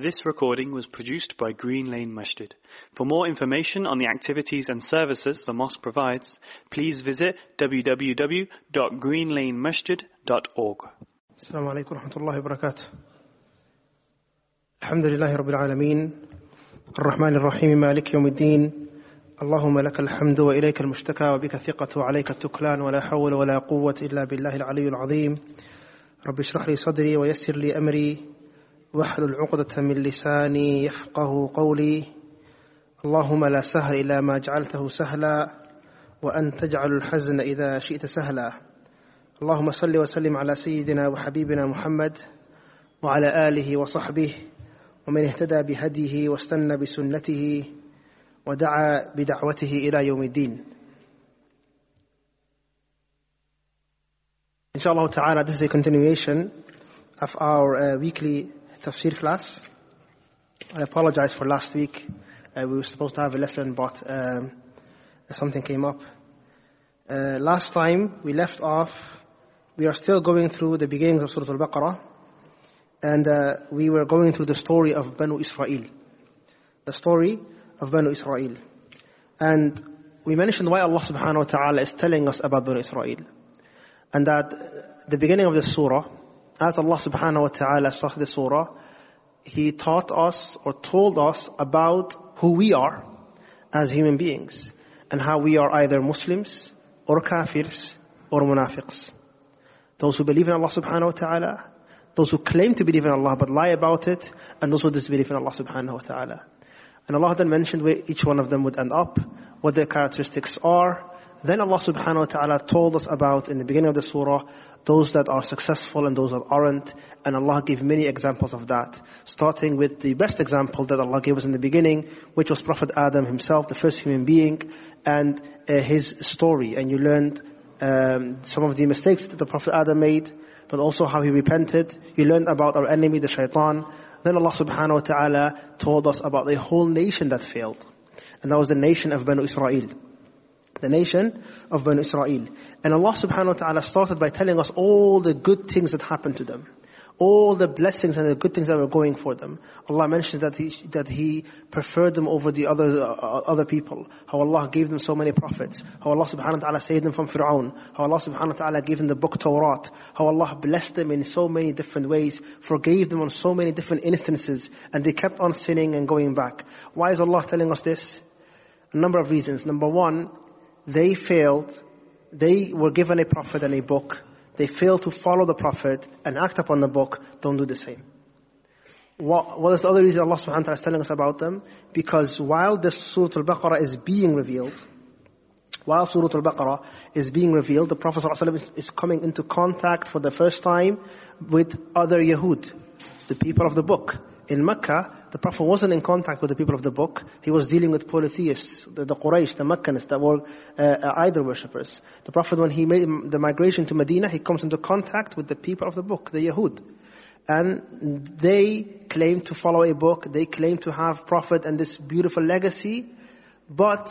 This recording was produced by Green Lane Masjid. For more information on the activities and services the mosque provides, please visit www.greenlanemasjid.org. السلام عليكم ورحمة الله وبركاته الحمد لله رب العالمين الرحمن الرحيم مالك يوم الدين اللهم لك الحمد وإليك المشتكى وبك الثقة وعليك التكلان ولا حول ولا قوة إلا بالله العلي العظيم رب اشرح لي صدري ويسر لي أمري واحلل عقدة من لساني يفقه قولي. اللهم لا سهل إلا ما جعلته سهلا وأن تجعل الحزن إذا شئت سهلا. اللهم صل وسلم على سيدنا وحبيبنا محمد وعلى آله وصحبه ومن اهتدى بهديه واستنى بسنته ودعا بدعوته إلى يوم الدين. Inshallah ta'ala, this is a continuation of our uh, weekly tafsir class. I apologize for last week. Uh, we were supposed to have a lesson, but um, something came up. Uh, last time we left off, we are still going through the beginnings of Surah Al-Baqarah, and uh, we were going through the story of Banu Israel. The story of Banu Israel. And we mentioned why Allah subhanahu wa ta'ala is telling us about Banu Israel. And that the beginning of the surah, as Allah subhanahu wa ta'ala started the surah, He taught us or told us about who we are as human beings and how we are either Muslims or kafirs or munafiqs. Those who believe in Allah subhanahu wa ta'ala, those who claim to believe in Allah but lie about it, and those who disbelieve in Allah subhanahu wa ta'ala. And Allah then mentioned where each one of them would end up, what their characteristics are. Then Allah subhanahu wa ta'ala told us about, in the beginning of the surah, those that are successful and those that aren't. And Allah gave many examples of that. Starting with the best example that Allah gave us in the beginning, which was Prophet Adam himself, the first human being, and uh, his story. And you learned um, some of the mistakes that the Prophet Adam made, but also how he repented. You learned about our enemy, the shaitan. Then Allah subhanahu wa ta'ala told us about the whole nation that failed. And that was the nation of Banu Israel. The nation of Banu Israel. And Allah subhanahu wa ta'ala started by telling us all the good things that happened to them. All the blessings and the good things that were going for them. Allah mentions that He, that he preferred them over the other, uh, other people. How Allah gave them so many prophets. How Allah subhanahu wa ta'ala saved them from Fir'aun. How Allah subhanahu wa ta'ala gave them the book Torah. How Allah blessed them in so many different ways. Forgave them on so many different instances. And they kept on sinning and going back. Why is Allah telling us this? A number of reasons. Number one, they failed. They were given a prophet and a book. They failed to follow the prophet and act upon the book. Don't do the same. What, what is the other reason Allah subhanahu wa ta'ala is telling us about them? Because while this Surah Al-Baqarah is being revealed, while Surah Al-Baqarah is being revealed, the Prophet ﷺ is coming into contact for the first time with other Yahud, the people of the book. In Mecca, the Prophet wasn't in contact with the people of the book. He was dealing with polytheists, the, the Quraysh, the Meccanists that were uh, idol worshippers. The Prophet, when he made the migration to Medina, he comes into contact with the people of the book, the Yahud. And they claim to follow a book, they claim to have Prophet and this beautiful legacy. But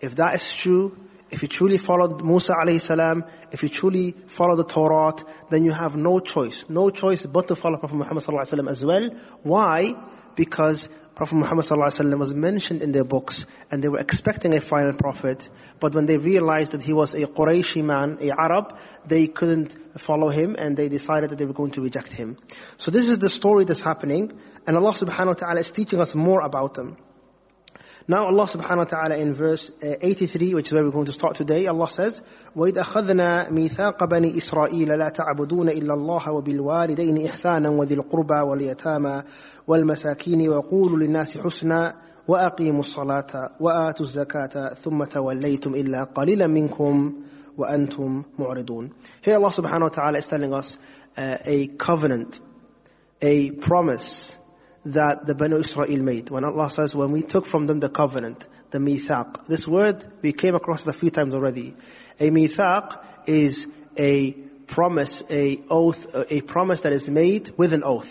if that is true, if you truly followed Musa alayhi salam, if you truly follow the Torah, then you have no choice. No choice but to follow Prophet Muhammad sallallahu wasallam as well. Why? Because Prophet Muhammad alaihi was mentioned in their books and they were expecting a final prophet. But when they realized that he was a Qurayshi man, a Arab, they couldn't follow him and they decided that they were going to reject him. So this is the story that's happening and Allah subhanahu wa ta'ala is teaching us more about them. Now Allah subhanahu wa ta'ala in verse uh, 83, which is where we're going to start today, Allah says, وَإِذْ أَخَذْنَا مِيثَاقَ بَنِي إِسْرَائِيلَ لَا تَعْبُدُونَ إِلَّا اللَّهَ وَبِالْوَالِدَيْنِ إِحْسَانًا وَذِي الْقُرْبَى وَالْيَتَامَى وَالْمَسَاكِينِ وَقُولُوا لِلنَّاسِ حُسْنًا وَأَقِيمُوا الصَّلَاةَ وَآتُوا الزَّكَاةَ ثُمَّ تَوَلَّيْتُمْ إِلَّا قَلِيلًا مِنْكُمْ وَأَنْتُمْ مُعْرِضُونَ Here Allah subhanahu wa ta'ala is telling us uh, a covenant, a promise that the Banu Israel made. When Allah says, when we took from them the covenant, the mithaq. This word, we came across it a few times already. A mithaq is a promise, a oath, a promise that is made with an oath.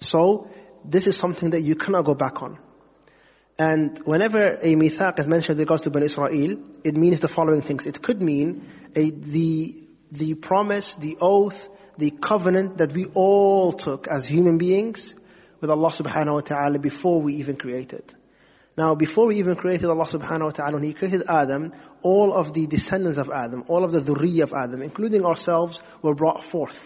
So, this is something that you cannot go back on. And whenever a mithaq is mentioned with regards to Banu Israel, it means the following things. It could mean a, the, the promise, the oath, the covenant that we all took as human beings with Allah subhanahu wa ta'ala before we even created. Now, before we even created Allah subhanahu wa ta'ala, when He created Adam, all of the descendants of Adam, all of the dhurriyyah of Adam, including ourselves, were brought forth.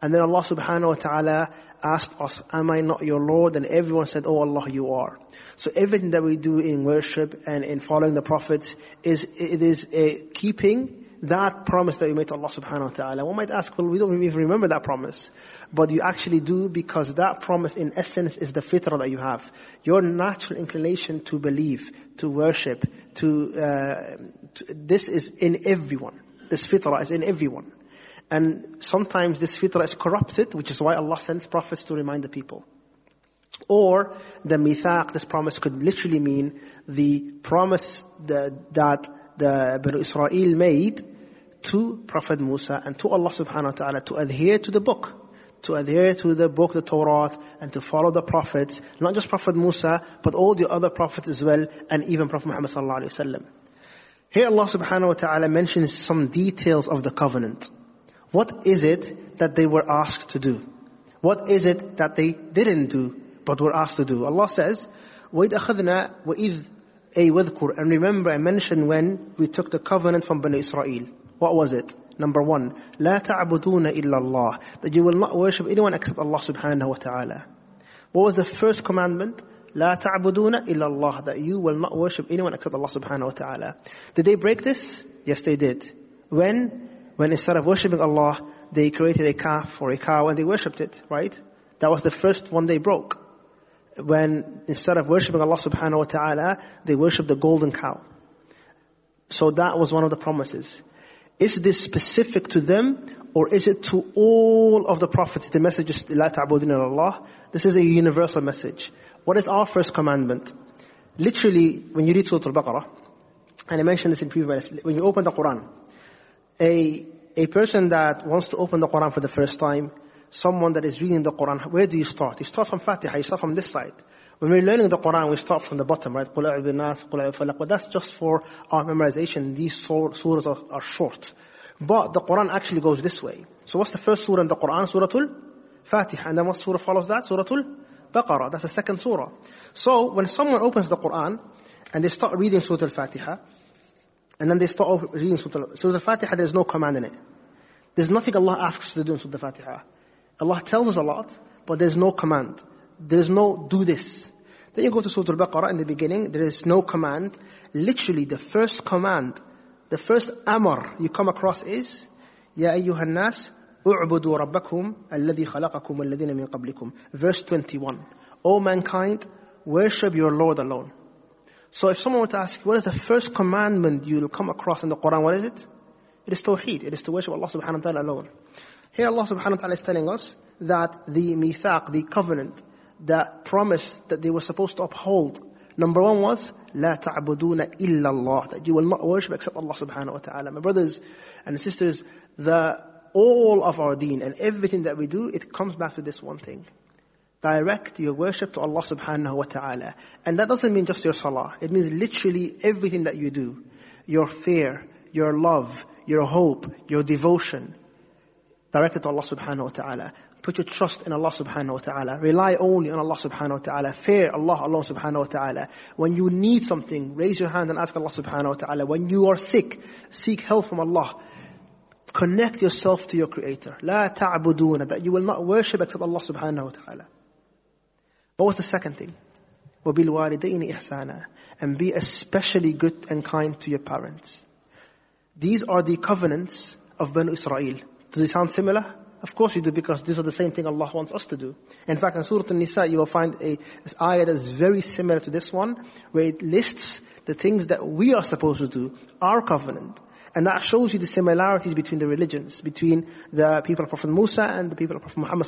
And then Allah subhanahu wa ta'ala asked us, Am I not your Lord? And everyone said, Oh Allah, you are. So everything that we do in worship and in following the prophets is, it is a keeping that promise that you made to Allah subhanahu wa ta'ala. One might ask, well, we don't even remember that promise. But you actually do because that promise in essence is the fitrah that you have. Your natural inclination to believe, to worship, to, uh, to this is in everyone. This fitrah is in everyone. And sometimes this fitrah is corrupted, which is why Allah sends prophets to remind the people. Or the mithaq, this promise could literally mean the promise that, that the Banu Israel made to Prophet Musa and to Allah subhanahu wa ta'ala to adhere to the book. To adhere to the book, the Torah, and to follow the prophets. Not just Prophet Musa, but all the other prophets as well, and even Prophet Muhammad sallallahu alayhi wa sallam. Here Allah subhanahu wa ta'ala mentions some details of the covenant. What is it that they were asked to do? What is it that they didn't do, but were asked to do? Allah says, وَإِذْ أَخَذْنَا وَإِذْ أي وذكر and remember I mentioned when we took the covenant from Bani Israel. What was it? Number one, لا تعبدون إلا الله. That you will not worship anyone except Allah subhanahu wa ta'ala. What was the first commandment? لا تعبدون إلا الله. That you will not worship anyone except Allah subhanahu wa ta'ala. Did they break this? Yes, they did. When? When instead of worshipping Allah, they created a calf or a cow and they worshipped it, right? That was the first one they broke. When instead of worshipping Allah subhanahu wa ta'ala, they worshipped the golden cow. So that was one of the promises. Is this specific to them or is it to all of the prophets? The message is La ta'budin Allah. This is a universal message. What is our first commandment? Literally, when you read Surah Al-Baqarah, and I mentioned this in previous, when you open the Quran, a, a person that wants to open the Quran for the first time, someone that is reading the Quran, where do you start? You start from Fatiha, you start from this side. When we're learning the Quran, we start from the bottom, right? But that's just for our memorization. These surahs are, are short. But the Quran actually goes this way. So what's the first surah in the Quran? Surah Al-Fatiha. And then what surah follows that? Surah Al-Baqarah. That's the second surah. So when someone opens the Quran and they start reading Surah Al-Fatiha, and then they start reading Surah Al-Fatiha, there's no command in it. There's nothing Allah asks to do in Surah Al-Fatiha. Allah tells us a lot, but there's no command. There's no do this. Then you go to Surah Al-Baqarah in the beginning, there is no command. Literally the first command, the first amr you come across is, Ya ayyuhan nas, اعبدوا ربكم الذي خلقكم والذين من قبلكم. Verse 21. O mankind, worship your Lord alone. So if someone were to ask, what is the first commandment you'll come across in the Quran, what is it? It is tawheed. It is to worship Allah subhanahu wa ta'ala alone. Here Allah subhanahu wa ta'ala is telling us that the mithaq, the covenant, the promise that they were supposed to uphold. Number one was, لا تعبدون إلا الله. That you will not worship except Allah subhanahu wa ta'ala. My brothers and sisters, the, all of our deen and everything that we do, it comes back to this one thing. Direct your worship to Allah subhanahu wa ta'ala. And that doesn't mean just your salah. It means literally everything that you do. Your fear, your love, your hope, your devotion. Direct it to Allah subhanahu wa ta'ala. Put your trust in Allah subhanahu wa ta'ala. Rely only on Allah subhanahu wa ta'ala. Fear Allah, Allah subhanahu wa ta'ala. When you need something, raise your hand and ask Allah subhanahu wa ta'ala. When you are sick, seek help from Allah. Connect yourself to your Creator. لا تعبدون that you will not worship except Allah subhanahu wa ta'ala. What was the second thing? وَبِالْوَالِدَيْنِ إِحْسَانًا And be especially good and kind to your parents. These are the covenants of Banu Israel. Does it sound similar? Of course you do, because these are the same thing Allah wants us to do. In fact, in Surah An-Nisa, you will find a ayah that is very similar to this one, where it lists the things that we are supposed to do, our covenant. And that shows you the similarities between the religions, between the people of Prophet Musa and the people of Prophet Muhammad.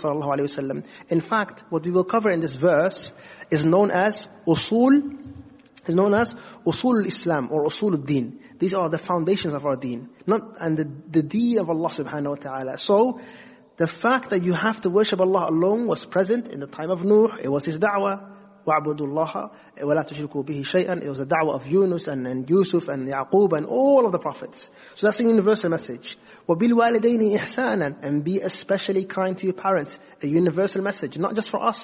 In fact, what we will cover in this verse is known as usul, is known as usul al-Islam or usul al-Din. These are the foundations of our deen, not and the, the deen of Allah subhanahu wa ta'ala. So the fact that you have to worship Allah alone was present in the time of Nuh. It was his da'wah. وَعْبُدُوا اللَّهَ وَلَا تُشْرِكُوا بِهِ شَيْئًا It was the da'wah of Yunus and, and Yusuf and Yaqub and all of the prophets. So that's a universal message. وَبِالْوَالِدَيْنِ إِحْسَانًا And be especially kind to your parents. A universal message. Not just for us.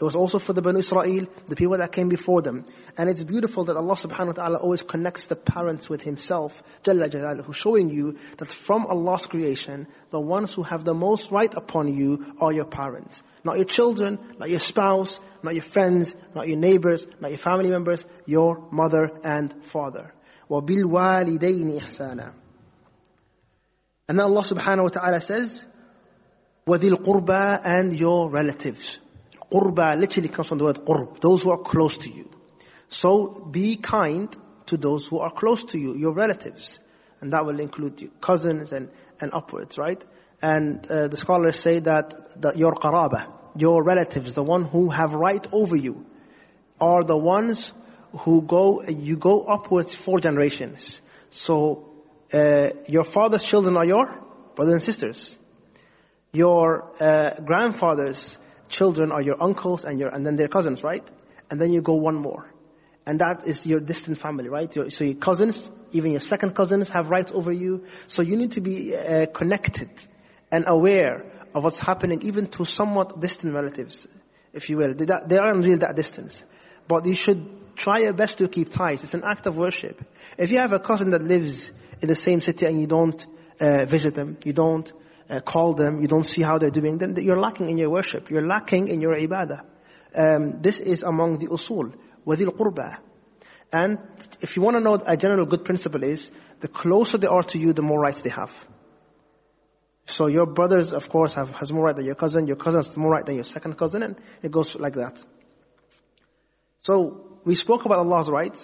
It was also for the Banu Israel, the people that came before them. And it's beautiful that Allah subhanahu wa ta'ala always connects the parents with Himself, Jalla Jalaluhu, showing you that from Allah's creation, the ones who have the most right upon you are your parents. Not your children, not your spouse, not your friends, not your neighbors, not your family members, your mother and father. وَبِالْوَالِدَيْنِ إِحْسَانًا And then Allah subhanahu wa ta'ala says, وَذِي الْقُرْبَى and your relatives. Qurba literally comes from the word qurb, those who are close to you. So be kind to those who are close to you, your relatives. And that will include your cousins and, and upwards, right? And uh, the scholars say that, that your qaraba, your relatives, the one who have right over you, are the ones who go, you go upwards four generations. So uh, your father's children are your brothers and sisters. Your uh, grandfather's children are your uncles and, your, and then their cousins, right? And then you go one more. And that is your distant family, right? Your, so your cousins, even your second cousins have rights over you. So you need to be uh, connected and aware of what's happening even to somewhat distant relatives, if you will. They, they aren't really that distant. But you should try your best to keep ties. It's an act of worship. If you have a cousin that lives in the same city and you don't uh, visit them, you don't uh, call them, you don't see how they're doing, then you're lacking in your worship. You're lacking in your ibadah. Um, this is among the usul, wadil qurbah. And if you want to know a general good principle is, the closer they are to you, the more rights they have. So your brothers, of course, have, has more right than your cousin. Your cousin has more right than your second cousin, and it goes like that. So we spoke about Allah's rights,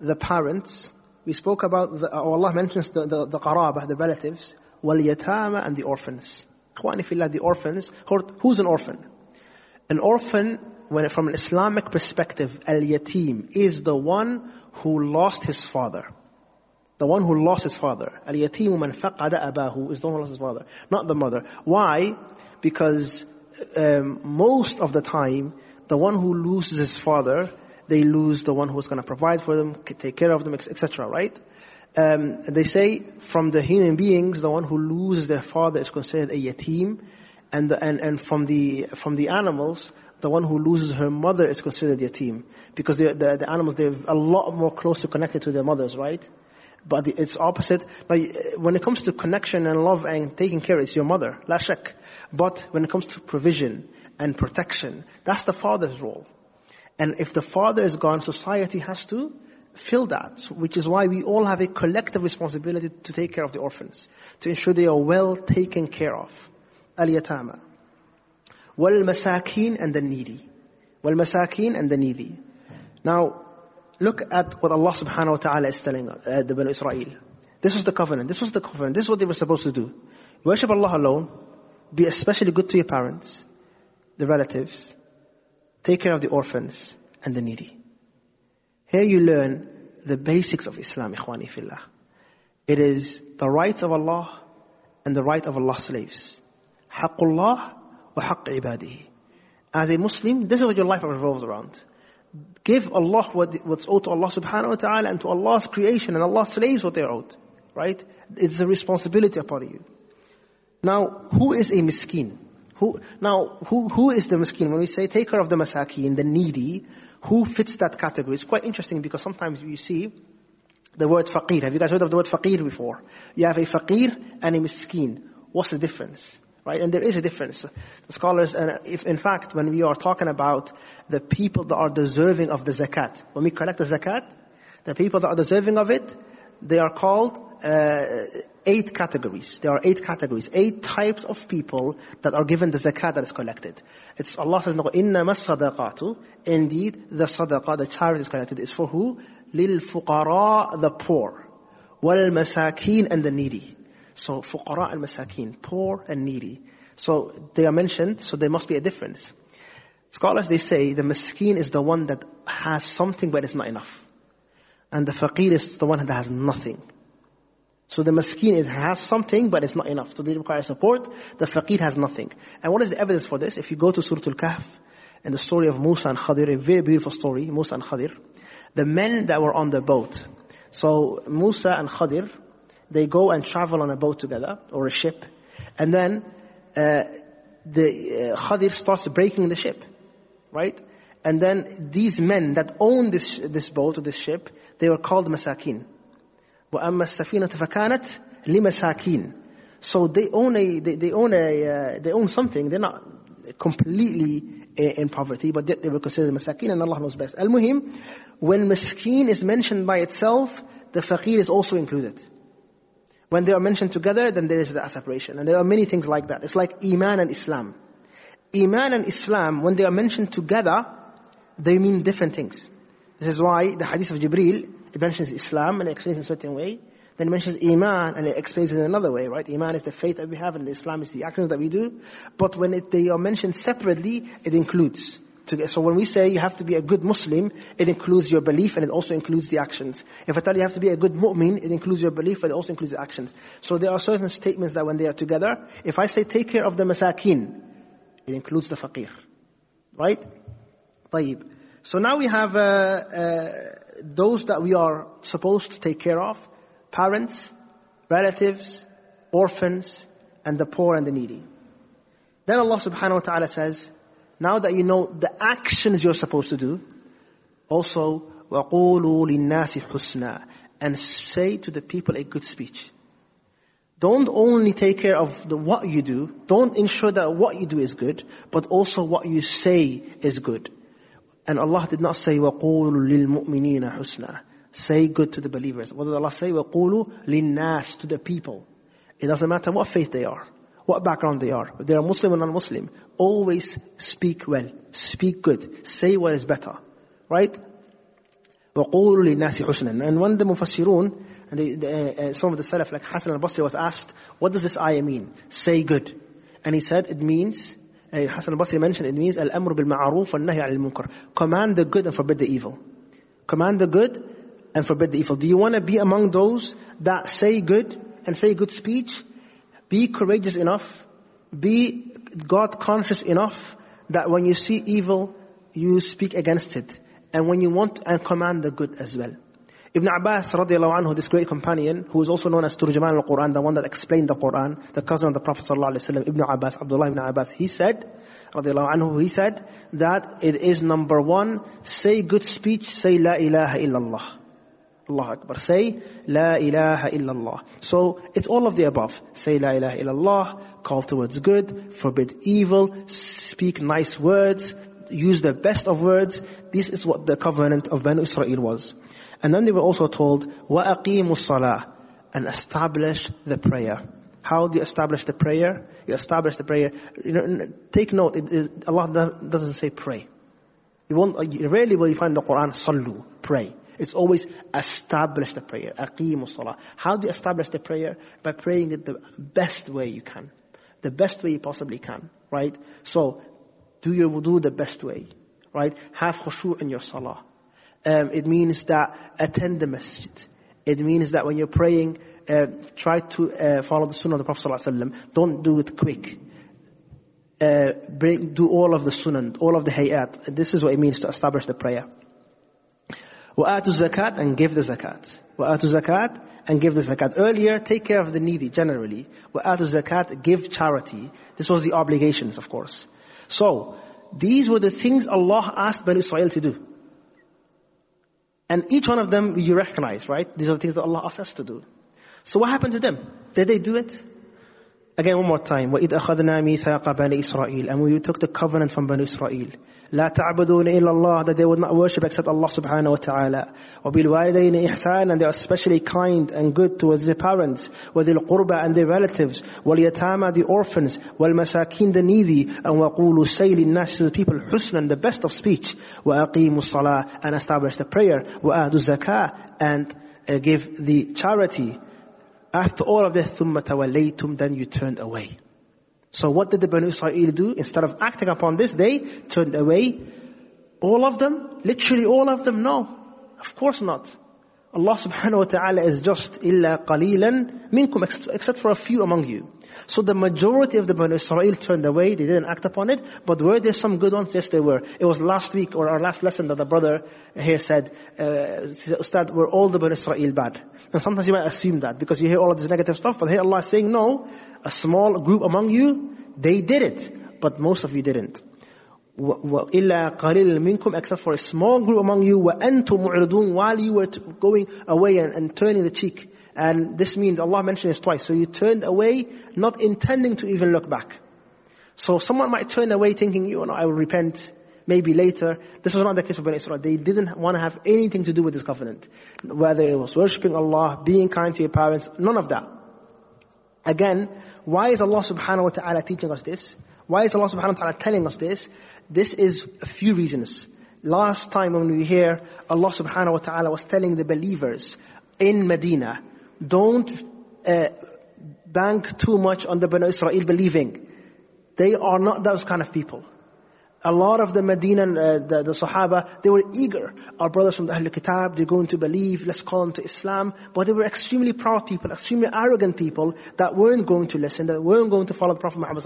the parents. We spoke about the, oh, Allah mentions the the, the the relatives. وَالْيَتَامَ and the orphans. إخواني في the orphans. Who's an orphan? An orphan, when, from an Islamic perspective, al-yatim is the one who lost his father. The one who lost his father. Al-yatim man faqada abahu is the one who lost his father, not the mother. Why? Because um, most of the time, the one who loses his father, they lose the one who's going to provide for them, take care of them, etc. Right? Um, they say from the human beings, the one who loses their father is considered a yatim, and, the, and, and from, the, from the animals, the one who loses her mother is considered yatim. Because the, the, the animals, they're a lot more closely connected to their mothers, right? But it's opposite. But when it comes to connection and love and taking care, it's your mother, la shak. But when it comes to provision and protection, that's the father's role. And if the father is gone, society has to fill that, which is why we all have a collective responsibility to take care of the orphans, to ensure they are well taken care of. Al-yatama. Wal-masakin and the needy. Wal-masakin and the needy. Now, look at what Allah subhanahu wa ta'ala is telling uh, the Banu Israel. This was the covenant. This was the covenant. This is what they were supposed to do. Worship Allah alone. Be especially good to your parents, the relatives. Take care of the orphans and the needy. Here you learn the basics of Islam, ikhwani fillah. It is the rights of Allah and the right of Allah's slaves. Haqqullah wa haqq ibadihi. As a Muslim, this is what your life revolves around. Give Allah what, what's owed to Allah subhanahu wa ta'ala and to Allah's creation and Allah's slaves what they're owed. Right? It's a responsibility upon you. Now, who is a miskin? Who, now, who, who is the miskin? When we say take care of the masakin, the needy, who fits that category? It's quite interesting because sometimes you see the word faqir. Have you guys heard of the word faqir before? You have a faqir and a miskin. What's the difference? Right? And there is a difference. The scholars, and if in fact, when we are talking about the people that are deserving of the zakat, when we collect the zakat, the people that are deserving of it, they are called uh, eight categories. There are eight categories, eight types of people that are given the zakat that is collected. It's Allah says, إِنَّمَا الصَّدَقَاتُ Indeed, the sadaqah, the charity is collected, is for who? لِلْفُقَرَاء The poor. وَالْمَسَاكِينَ And the needy. So, fuqara and masakin, poor and needy. So, they are mentioned, so there must be a difference. Scholars, they say, the miskin is the one that has something but it's not enough. And the faqir is the one that has nothing. so the miskin has something, but it's not enough. So they require support. The faqir has nothing. And what is the evidence for this? If you go to Surah Al-Kahf, and the story of Musa and Khadir, a very beautiful story, Musa and Khadir, the men that were on the boat. So Musa and Khadir, they go and travel on a boat together, or a ship, and then uh, the uh, Khadir starts breaking the ship. right? And then these men that own this, this boat or this ship, they were called masakin. وَأَمَّا السَّفِينَةُ فَكَانَتْ لِمَسَاكِينَ So they own a, they, they own a, uh, they own something. They're not completely in poverty, but they were considered masakin and Allah knows best. Al-Muhim, when miskin is mentioned by itself, the faqir is also included. When they are mentioned together, then there is the separation. And there are many things like that. It's like Iman and Islam. Iman and Islam, when they are mentioned together, they mean different things. This is why the hadith of Jibreel, it mentions Islam and it explains in a certain way. Then it mentions Iman and it explains it in another way, right? Iman is the faith that we have and Islam is the actions that we do. But when it, they are mentioned separately, it includes. So when we say you have to be a good Muslim, it includes your belief and it also includes the actions. If I tell you you have to be a good mu'min, it includes your belief but it also includes the actions. So there are certain statements that when they are together, if I say take care of the masakin, it includes the faqir. Right? طيب. So now we have uh, uh, those that we are supposed to take care of, parents, relatives, orphans, and the poor and the needy. Then Allah subhanahu wa ta'ala says, now that you know the actions you're supposed to do, also, وَقُولُوا لِلنَّاسِ حُسْنًا And say to the people a good speech. Don't only take care of the what you do, don't ensure that what you do is good, but also what you say is good. And Allah did not say, وَقُولُوا لِلْمُؤْمِنِينَ حُسْنًا Say good to the believers. What did Allah say? وَقُولُوا لِلنَّاسِ To the people. It doesn't matter what faith they are, what background they are. If they are Muslim or non-Muslim, always speak well, speak good, say what is better. Right? وَقُولُوا لِلنَّاسِ حُسْنًا And when the Mufassirun, and they, they, uh, some of the Salaf like Hassan al-Basri was asked, what does this ayah mean? Say good. And he said, it means uh, Hassan al-Basri mentioned it means al-amr bil-ma'ruf wal-nahy al-munkar. Command the good and forbid the evil. Command the good and forbid the evil. Do you want to be among those that say good and say good speech? Be courageous enough, be God conscious enough that when you see evil, you speak against it. And when you want and command the good as well. Ibn Abbas radiallahu anhu, this great companion, who is also known as Turjaman al-Quran, the one that explained the Quran, the cousin of the Prophet sallallahu alaihi wasallam, Ibn Abbas, Abdullah ibn Abbas, he said, radiallahu anhu, he said that it is number one, say good speech, say La ilaha illallah. Allah Akbar. Say La ilaha illallah. So it's all of the above. Say La ilaha illallah, call towards good, forbid evil, speak nice words, use the best of words. This is what the covenant of Banu Israel was. And then they were also told, وَأَقِيمُوا الصَّلَاةِ And establish the prayer. How do you establish the prayer? You establish the prayer. You know, take note, Allah doesn't say pray. You won't, rarely will you find the Quran, sallu, pray. It's always establish the prayer. Aqimu salah. How do you establish the prayer? By praying it the best way you can. The best way you possibly can. Right? So, do your wudu the best way. Right? Have khushu' in your salah. Um, it means that attend the masjid. It means that when you're praying, uh, try to uh, follow the sunnah of the Prophet ﷺ. Don't do it quick. Uh, bring, do all of the sunnah, all of the hayat. This is what it means to establish the prayer. وَآتُوا zakat and give the zakat. وَآتُوا zakat and give the zakat. Earlier, take care of the needy generally. وَآتُوا zakat, give charity. This was the obligations, of course. So, these were the things Allah asked Bani Israel to do. And each one of them you recognize, right? These are the things that Allah asked us to do. So what happened to them? Did they do it? Again, one more time. وَإِذْ أَخَذْنَا مِيثَاقَ بَنِي إِسْرَائِيلَ And we took the covenant from Bani Israel. لا تعبدون إلا الله that they would not worship except Allah subhanahu wa ta'ala وبالوالدين إحسان and they are especially kind and good towards their parents وذي القربى and their relatives واليتامى the orphans والمساكين the needy and وقولوا say للناس to the people حسنا the best of speech وأقيموا الصلاة and establish the prayer وآتوا الزكاة and uh, give the charity after all of this ثم توليتم then you turned away so what did the Banu Israel do? Instead of acting upon this, they turned away. All of them? Literally all of them? No. Of course not. Allah subhanahu wa ta'ala is just illa qalilan minkum except for a few among you. So the majority of the Banu Israel turned away, they didn't act upon it, but were there some good ones? Yes, there were. It was last week or our last lesson that the brother here said, uh, Ustad, were all the Banu Israel bad? And sometimes you might assume that because you hear all of this negative stuff, but here Allah is saying, no, a small group among you, they did it, but most of you didn't. وَإِلَّا قَلِيلٍ مِنْكُمْ Except for a small group among you, وَأَنْتُمْ مُعْرِضُونَ While you were going away and, and turning the cheek. and this means, Allah mentioned this twice, so you turned away, not intending to even look back. So someone might turn away thinking, you know, I will repent, maybe later. This was not the case of Bani Israel. They didn't want to have anything to do with this covenant. Whether it was worshipping Allah, being kind to your parents, none of that. Again, why is Allah subhanahu wa ta'ala teaching us this? Why is Allah subhanahu wa ta'ala telling us this? This is a few reasons. Last time when we hear Allah subhanahu wa ta'ala was telling the believers in Medina, don't uh, bank too much on the Bani Israel believing. They are not those kind of people. A lot of the Medina, uh, the, the Sahaba, they were eager. Our brothers from the Ahlul Kitab, they're going to believe, let's call them to Islam. But they were extremely proud people, extremely arrogant people that weren't going to listen, that weren't going to follow the Prophet Muhammad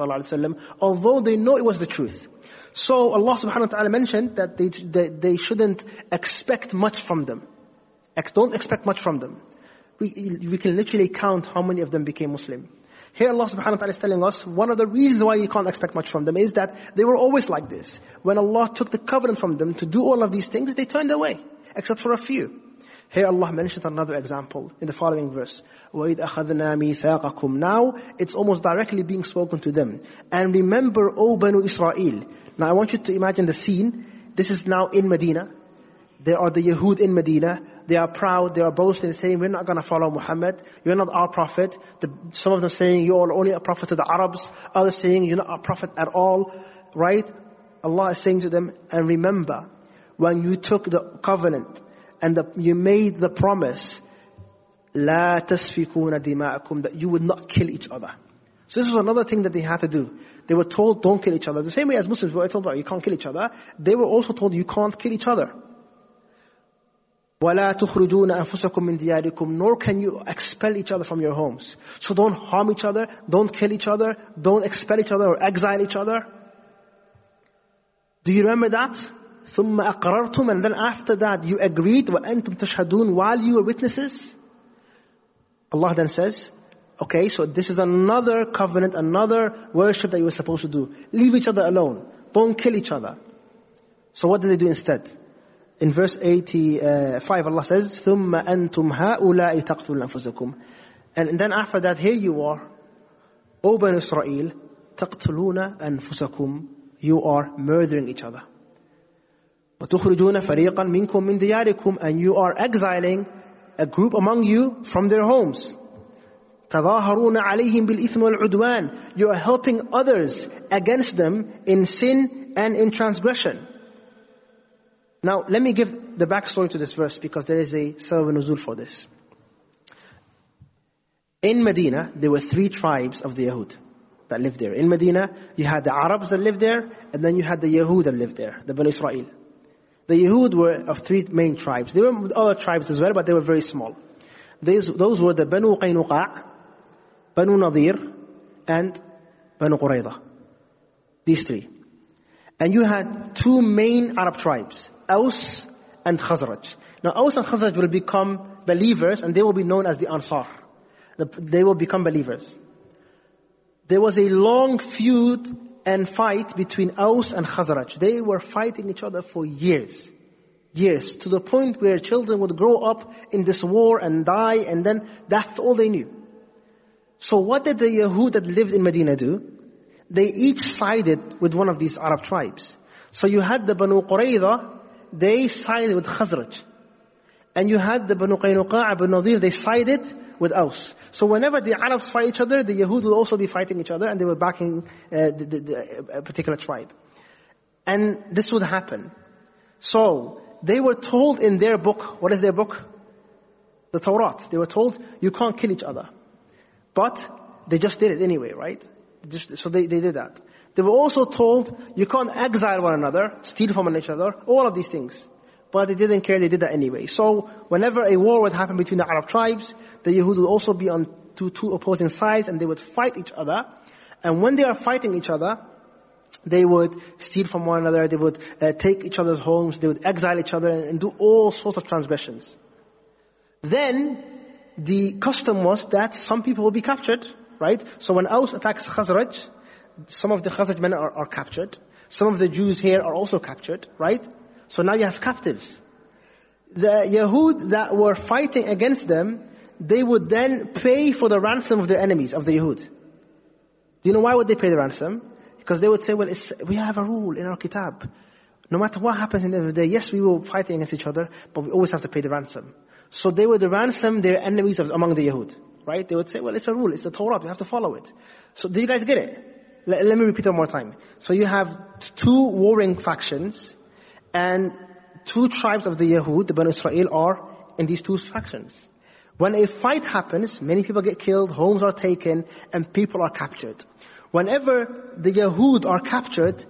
although they know it was the truth. So Allah subhanahu wa ta'ala mentioned that they, they, they shouldn't expect much from them. Don't expect much from them We, we can literally count how many of them became Muslim. Here Allah subhanahu wa ta'ala is telling us, one of the reasons why you can't expect much from them is that they were always like this. When Allah took the covenant from them to do all of these things, they turned away, except for a few. Here Allah mentions another example in the following verse. وَإِذْ أَخَذْنَا مِيثَاقَكُمْ Now, it's almost directly being spoken to them. And remember, O Banu Israel. Now I want you to imagine the scene. This is now in Medina. There are the Yahud in Medina. They are proud, they are boasting, saying, we're not going to follow Muhammad. You're not our prophet. The, some of them saying, you are only a prophet to the Arabs. Others saying, you're not a prophet at all. Right? Allah is saying to them, and remember, when you took the covenant, and the, you made the promise, لا تسفكون دماءكم, that you would not kill each other. So this was another thing that they had to do. They were told, don't kill each other. The same way as Muslims were told, you can't kill each other. They were also told, you can't kill each other. وَلَا تُخْرُجُونَ أَنفُسَكُم مِّن دِيَارِكُمْ Nor can you expel each other from your homes. So don't harm each other, don't kill each other, don't expel each other or exile each other. Do you remember that? ثُمَّ أَقْرَرْتُمْ And then after that you agreed وَأَنْتُمْ تَشْهَدُونَ While you were witnesses. Allah then says, okay, so this is another covenant, another worship that you were supposed to do. Leave each other alone. Don't kill each other. So what did they do instead? In verse 85, Allah says, ثُمَّ أَنْتُمْ هَؤُلَاءِ تَقْتُلُ أَنفُسَكُمْ And then after that, here you are, O Ben Israel, تَقْتُلُونَ أَنفُسَكُمْ You are murdering each other. وَتُخْرِجُونَ فَرِيقًا مِنْكُمْ مِنْ دِيَارِكُمْ And you are exiling a group among you from their homes. تَظَاهَرُونَ عَلَيْهِمْ بِالْإِثْمِ وَالْعُدْوَانِ You are helping others against them in sin and in transgression. Now, let me give the backstory to this verse because there is a sabab nuzul for this. In Medina, there were three tribes of the Yahud that lived there. In Medina, you had the Arabs that lived there, and then you had the Yahud that lived there, the Bani Israel. The Yahud were of three main tribes. There were other tribes as well, but they were very small. These, those were the Banu Qaynuqa', Banu Nadir, and Banu Qurayza. These three. And you had two main Arab tribes, Aus and Khazraj. Now Aus and Khazraj will become believers and they will be known as the Ansar. They will become believers. There was a long feud and fight between Aus and Khazraj. They were fighting each other for years. Years. To the point where children would grow up in this war and die and then that's all they knew. So what did the Yahud that lived in Medina do? They each sided with one of these Arab tribes. So you had the Banu Qurayza they sided with Khazraj. And you had the Banu Qaynuqa' Banu Nadir, they sided with Aus. So whenever the Arabs fight each other, the Yahud will also be fighting each other and they were backing uh, the, the, the, a particular tribe. And this would happen. So, they were told in their book, what is their book? The Torah. They were told, you can't kill each other. But, they just did it anyway, right? So they, they did that. They were also told, you can't exile one another, steal from each other, all of these things. But they didn't care, they did that anyway. So, whenever a war would happen between the Arab tribes, the Yahud would also be on two, two opposing sides and they would fight each other. And when they are fighting each other, they would steal from one another, they would uh, take each other's homes, they would exile each other and do all sorts of transgressions. Then, the custom was that some people would be captured, right? So when Aus attacks Khazraj, some of the Khazraj men are, are captured. Some of the Jews here are also captured, right? So now you have captives. The Yahud that were fighting against them, they would then pay for the ransom of their enemies, of the Yahud. Do you know why would they pay the ransom? Because they would say, well, we have a rule in our kitab. No matter what happens in the end of the day, yes, we will fighting against each other, but we always have to pay the ransom. So they would ransom their enemies of, among the Yahud. Right? They would say, well, it's a rule, it's the Torah, You have to follow it. So do you guys get it? Let, let me repeat one more time. So you have two warring factions, and two tribes of the Yahud, the Bani Israel, are in these two factions. When a fight happens, many people get killed, homes are taken, and people are captured. Whenever the Yahud are captured,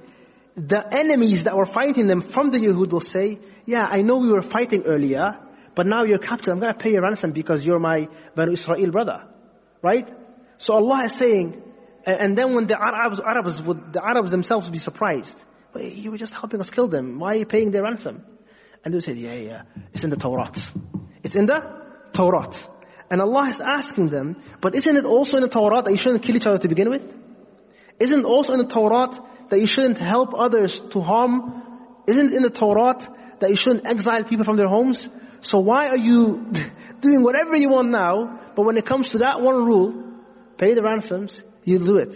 the enemies that were fighting them from the Yahud will say, yeah, I know we were fighting earlier, but now you're captured. I'm going to pay you ransom because you're my Banu Israel brother. Right? So Allah is saying, and then when the Arabs, Arabs would, the Arabs themselves would be surprised. But you were just helping us kill them. Why are you paying their ransom? And they said, yeah, yeah, it's in the Torah. It's in the Torah. And Allah is asking them, but isn't it also in the Torah that you shouldn't kill each other to begin with? Isn't also in the Torah that you shouldn't help others to harm? Isn't it in the Torah that you shouldn't exile people from their homes? So why are you doing whatever you want now, but when it comes to that one rule, pay the ransoms, you do it.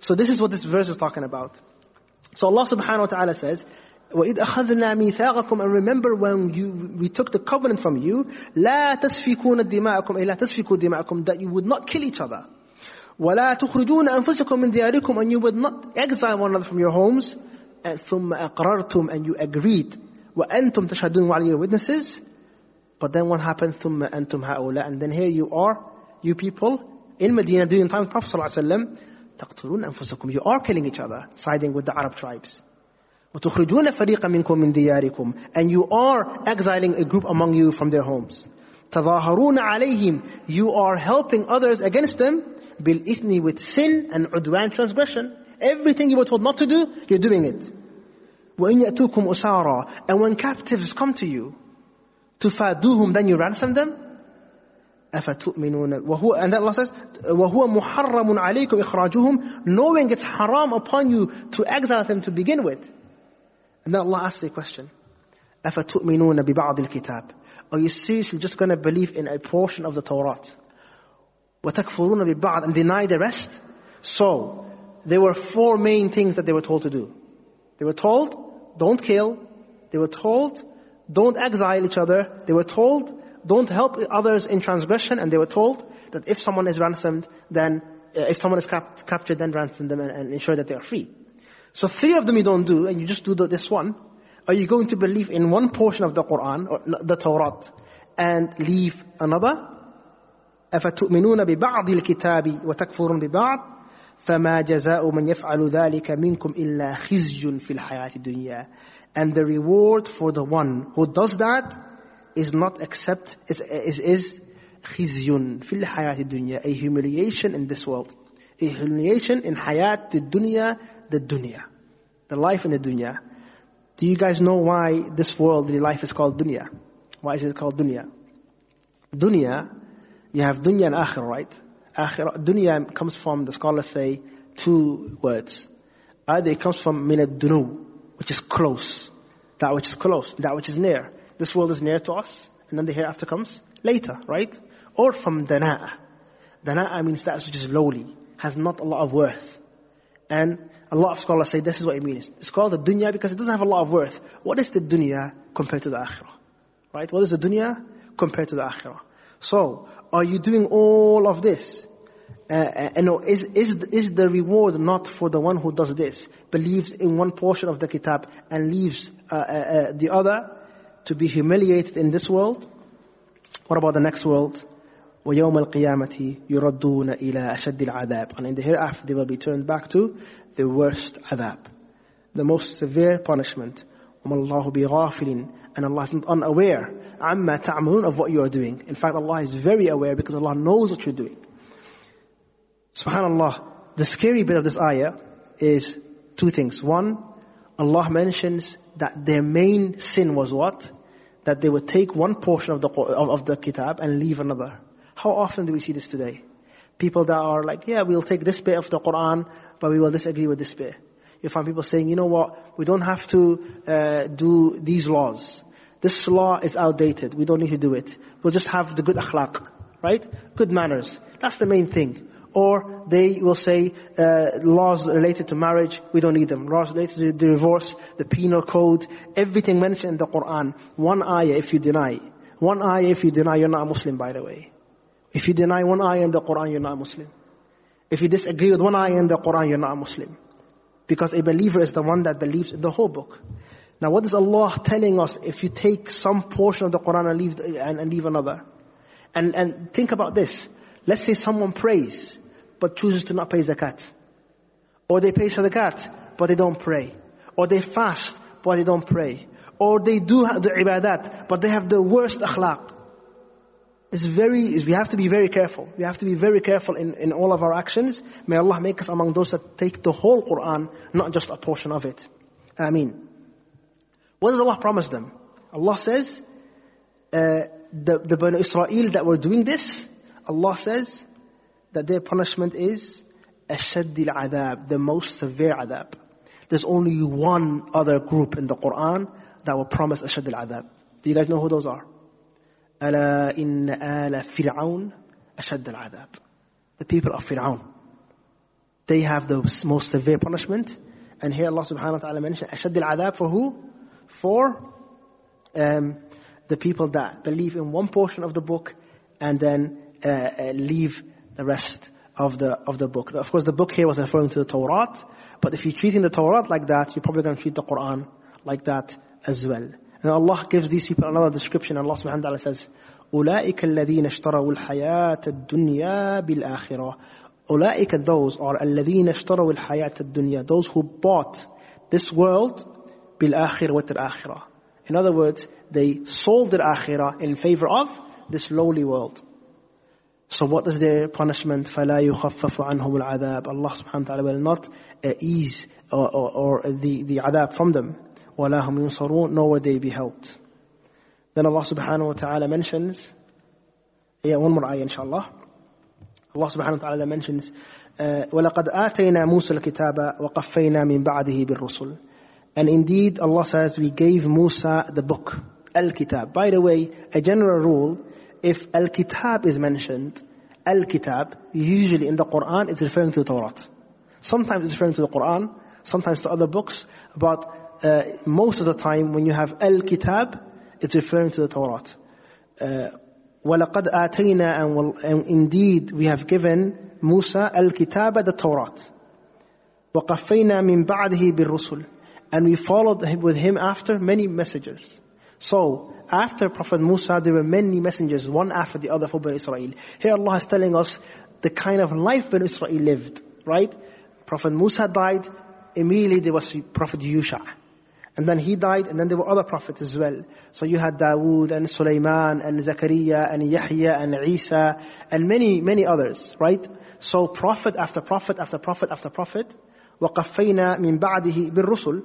So this is what this verse is talking about. So Allah subhanahu wa ta'ala says, وَإِذْ أَخَذْنَا مِيثَاقَكُمْ And remember when you, we took the covenant from you, لَا تَسْفِكُونَ دِمَاءَكُمْ إِلَّا تَسْفِكُوا دِمَاءَكُمْ That you would not kill each other. وَلَا تُخْرِجُونَ أَنفُسَكُمْ مِنْ دِيَارِكُمْ And you would not exile one another from your homes. And ثُمَّ أَقْرَرْتُمْ And you agreed. وَأَنْتُمْ تَشْهَدُونَ وَعَلَى your witnesses. But then what happened? ثُمَّ أَنْتُمْ هَؤُلَاء And then here you are, you people, in Medina during the time of Prophet ﷺ, تَقْتُلُونَ أَنفُسَكُمْ You are killing each other, siding with the Arab tribes. وَتُخْرِجُونَ فَرِيقًا مِنْكُمْ مِنْ دِيَارِكُمْ And you are exiling a group among you from their homes. تَظَاهَرُونَ عَلَيْهِمْ You are helping others against them بِالْإِثْمِ with sin and udwan transgression. Everything you were told not to do, you're doing it. وَإِنْ يَأْتُوكُمْ أُسَارًا And when captives come to you, تُفَادُوهُم Then you ransom them. أَفَتُؤْمِنُونَ وهو, And then Allah says, وَهُوَ مُحَرَّمٌ عَلَيْكُمْ إِخْرَاجُهُم Knowing it's haram upon you to exile them to begin with. And then Allah asks a question. أَفَتُؤْمِنُونَ بِبَعْضِ الْكِتَابِ Are you seriously just going to believe in a portion of the Torah? وَتَكْفُرُونَ بِبَعْضِ And deny the rest? So, there were four main things that they were told to do. They were told, don't kill. They were told, don't exile each other. They were told, don't help others in transgression. And they were told that if someone is ransomed, then, uh, if someone is cap- captured, then ransom them and, and ensure that they are free. So three of them you don't do, and you just do the, this one. Are you going to believe in one portion of the Quran, or the Torah, and leave another? أفتؤمنون ببعض الكتاب وتكفرون ببعض فما جزاء من يفعل ذلك منكم إلا خزي في الحياة الدنيا and the reward for the one who does that is not accept is is, is خزي في الحياة الدنيا a humiliation in this world a humiliation in حياة الدنيا the dunya the life in the dunya do you guys know why this world the life is called dunya why is it called dunya dunya you have dunya and akhirah, right? Akhirah, dunya comes from, the scholars say, two words. Either it comes from min dunu which is close. That which is close, that which is near. This world is near to us, and then the hereafter comes later, right? Or from dana'a. Dana'a means that which is lowly, has not a lot of worth. And a lot of scholars say this is what it means. It's called the dunya because it doesn't have a lot of worth. What is the dunya compared to the akhirah? Right? What is the dunya compared to the akhirah? So, are you doing all of this? uh, uh, uh you know, is, is, is the reward not for the one who does this, believes in one portion of the kitab and leaves uh, uh, uh, the other to be humiliated in this world? What about the next world? وَيَوْمَ الْقِيَامَةِ يُرَدُّونَ إِلَىٰ أَشَدِّ الْعَذَابِ And in the hereafter they will be turned back to the worst adhab, the most severe punishment. وَمَا اللَّهُ بِغَافِلٍ And Allah is not unaware عَمَّا تَعْمَلُونَ of what you are doing. In fact, Allah is very aware because Allah knows what you're doing. SubhanAllah, the scary bit of this ayah is two things. One, Allah mentions that their main sin was what? That they would take one portion of the, of, the kitab and leave another. How often do we see this today? People that are like, yeah, we'll take this bit of the Quran, but we will disagree with this bit. you find people saying, you know what, we don't have to uh, do these laws. This law is outdated. We don't need to do it. We'll just have the good akhlaq, right? Good manners. That's the main thing. Or they will say uh, laws related to marriage, we don't need them. Laws related to divorce, the penal code, everything mentioned in the Quran. One ayah if you deny. One ayah if you deny, you're not a Muslim by the way. If you deny one ayah in the Quran, you're not a Muslim. If you disagree with one ayah in the Quran, you're not a Muslim. Because a believer is the one that believes in the whole book. Now what is Allah telling us if you take some portion of the Quran and leave, and, and leave another? And, and think about this. Let's say someone prays but chooses to not pay zakat. Or they pay zakat, but they don't pray. Or they fast, but they don't pray. Or they do the ibadat, but they have the worst akhlaq. It's very, we have to be very careful. We have to be very careful in, in all of our actions. May Allah make us among those that take the whole Quran, not just a portion of it. Ameen. What does Allah promise them? Allah says, uh, the, the Banu Israel that were doing this, Allah says that their punishment is أشد adhab, the most severe adhab. There's only one other group in the Quran that will promise أشد adhab. Do you guys know who those are? Ala in ala Fir'aun أشد adhab, The people of Fir'aun. They have the most severe punishment. And here Allah subhanahu wa ta'ala mentions أشد adhab for who? For um, the people that believe in one portion of the book and then uh, uh, leave the rest of the, of the book. Of course, the book here was referring to the Torah, but if you're treating the Torah like that, you're probably going to treat the Quran like that as well. And Allah gives these people another description. Allah subhanahu wa ta'ala says, أولئك الذين اشتروا الحياة الدنيا بالآخرة أولئك those are الذين اشتروا الحياة الدنيا those who bought this world بالآخرة with الآخرة in other words they sold their akhirah in favor of this lowly world so what is their punishment? فَلَا يُخَفَّفُ عَنْهُمُ الْعَذَابُ Allah subhanahu wa ta'ala will not uh, ease or, or, or, the, the adhab from them. وَلَا هُمْ يُنصَرُونَ Nor will they be helped. Then Allah subhanahu wa ta'ala mentions, yeah, one more ayah inshallah. Allah subhanahu wa ta'ala mentions, uh, وَلَقَدْ آتَيْنَا مُوسَى الْكِتَابَ وَقَفَّيْنَا مِنْ بَعْدِهِ بِالرُّسُلِ And indeed, Allah says, we gave Musa the book, Al-Kitab. By the way, a general rule if Al-Kitab is mentioned, Al-Kitab, usually in the Quran, it's referring to the Torah. Sometimes it's referring to the Quran, sometimes to other books, but uh, most of the time when you have Al-Kitab, it's referring to the Torah. Uh, وَلَقَدْ آتَيْنَا and indeed we have given Musa Al-Kitab the Torah. وَقَفَّيْنَا مِن بَعْدِهِ بِالرُّسُلِ And we followed with him after many messengers. So, after Prophet Musa, there were many messengers, one after the other for Bani Israel. Here Allah is telling us the kind of life Bani Israel lived, right? Prophet Musa died, immediately there was Prophet Yusha. And then he died, and then there were other prophets as well. So you had Dawood, and Sulaiman, and Zakaria, and Yahya, and Isa, and many, many others, right? So prophet after prophet after prophet after prophet. وَقَفَّيْنَا مِن بَعْدِهِ بِالرُّسُلِ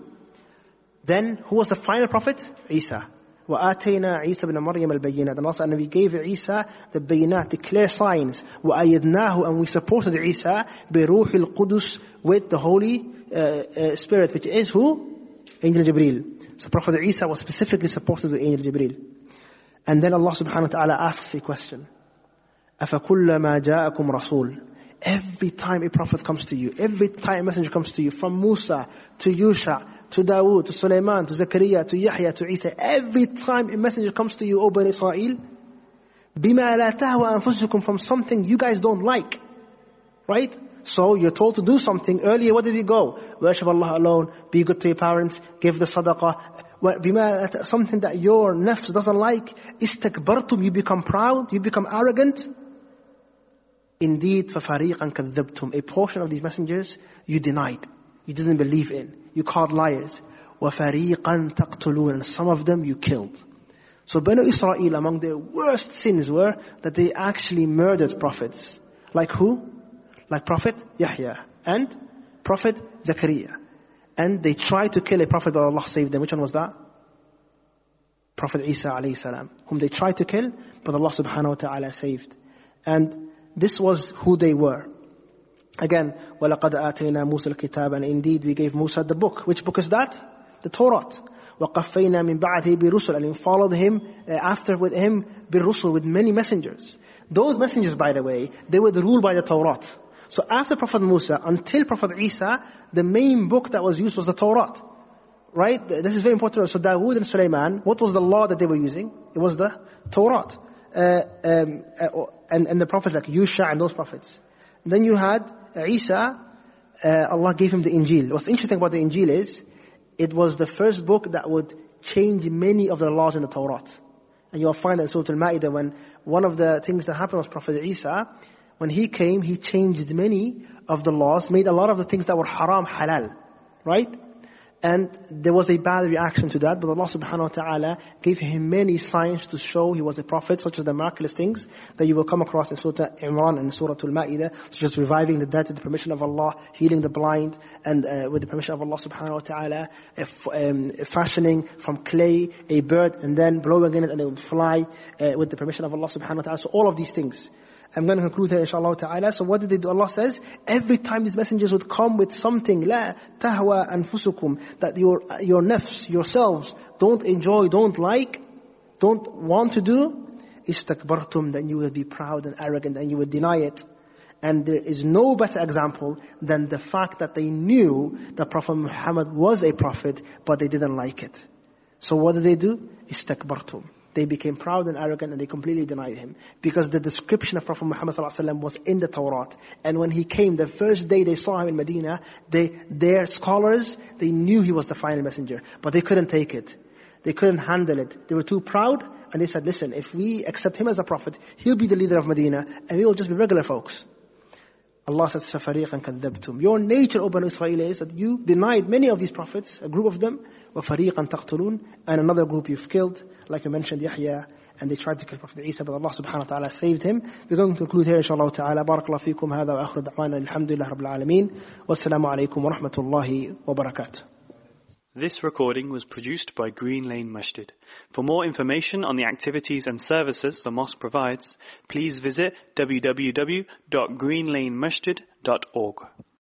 Then, who was the final prophet? Isa. وآتينا عيسى بن مريم البينات and also and we gave Isa the bayinat the clear signs وأيدناه and we supported Isa بروح القدس with the Holy uh, uh, Spirit which is who? Angel Jibreel so Prophet Isa was specifically supported with Angel Jibreel and then Allah subhanahu wa ta'ala asks a question أفكلما جاءكم رسول Every time a prophet comes to you, every time a messenger comes to you, from Musa to Yusha to Dawood, to Sulaiman, to Zakaria, to Yahya, to Isa, every time a messenger comes to you, O Bani Israel, بِمَا لَا تَهْوَى أَنفُسُكُمْ From something you guys don't like. Right? So you're told to do something. Earlier, what did you go? Worship Allah alone, be good to your parents, give the sadaqah. بما, something that your nafs doesn't like. Istakbartum, you become proud, you become arrogant. Indeed, فَفَرِيقًا كَذَّبْتُمْ A portion of these messengers you denied. You didn't believe in. You called liars. وَفَرِيقًا تَقْتُلُونَ And some of them you killed. So Banu Israel, among their worst sins were that they actually murdered prophets. Like who? Like Prophet Yahya and Prophet Zakaria. And they tried to kill a prophet, but Allah saved them. Which one was that? Prophet Isa alayhi salam, whom they tried to kill, but Allah subhanahu wa ta'ala saved. And this was who they were. Again, وَلَقَدْ آتَيْنَا مُوسَى الْكِتَابَ And indeed we gave Musa the book. Which book is that? The Torah. وَقَفَّيْنَا مِن بَعْدِهِ بِرُسُلٍ And we followed him uh, after with him بِالرُّسُلِ With many messengers. Those messengers, by the way, they were ruled by the Torah. So after Prophet Musa, until Prophet Isa, the main book that was used was the Torah. Right? This is very important. So Dawood and Sulaiman, what was the law that they were using? It was the Torah. Uh, um, uh, and, and the prophets like Yusha and those prophets. Then you had Isa, uh, Allah gave him the Injil. What's interesting about the Injil is, it was the first book that would change many of the laws in the Torah. And you'll find that in Surah Al-Ma'idah when one of the things that happened was Prophet Isa, when he came, he changed many of the laws, made a lot of the things that were haram halal. Right? And there was a bad reaction to that, but Allah subhanahu wa ta'ala gave him many signs to show he was a prophet, such as the miraculous things that you will come across in Surah Imran and Surah Al-Ma'idah, such as reviving the dead with the permission of Allah, healing the blind, and uh, with the permission of Allah subhanahu wa ta'ala, um, fashioning from clay a bird and then blowing in it and it would fly uh, with the permission of Allah subhanahu wa ta'ala. So all of these things. I'm going to conclude here inshallah ta'ala. So what did they do? Allah says, every time these messengers would come with something, la tahwa anfusukum, that your, your nafs, yourselves, don't enjoy, don't like, don't want to do, istakbartum, then you will be proud and arrogant and you will deny it. And there is no better example than the fact that they knew that Prophet Muhammad was a prophet, but they didn't like it. So what did they do? Istakbartum they became proud and arrogant and they completely denied him. Because the description of Prophet Muhammad was in the Torah. And when he came, the first day they saw him in Medina, they, their scholars, they knew he was the final messenger. But they couldn't take it. They couldn't handle it. They were too proud and they said, listen, if we accept him as a prophet, he'll be the leader of Medina and we will just be regular folks. Allah says, فَفَرِيقًا كَذَّبْتُمْ Your nature, O Banu Israel, is that you denied many of these prophets, a group of them, وَفَرِيقًا تَقْتُلُونَ And another group you've killed, like I mentioned, Yahya, and they tried to kill Prophet Isa, but Allah subhanahu wa ta'ala saved him. We're going to conclude here, inshallah ta'ala. بارك الله فيكم هذا وآخر دعوانا الحمد لله رب العالمين والسلام عليكم ورحمة الله وبركاته. This recording was produced by Green Lane Masjid. For more information on the activities and services the mosque provides, please visit www.greenlanemasjid.org.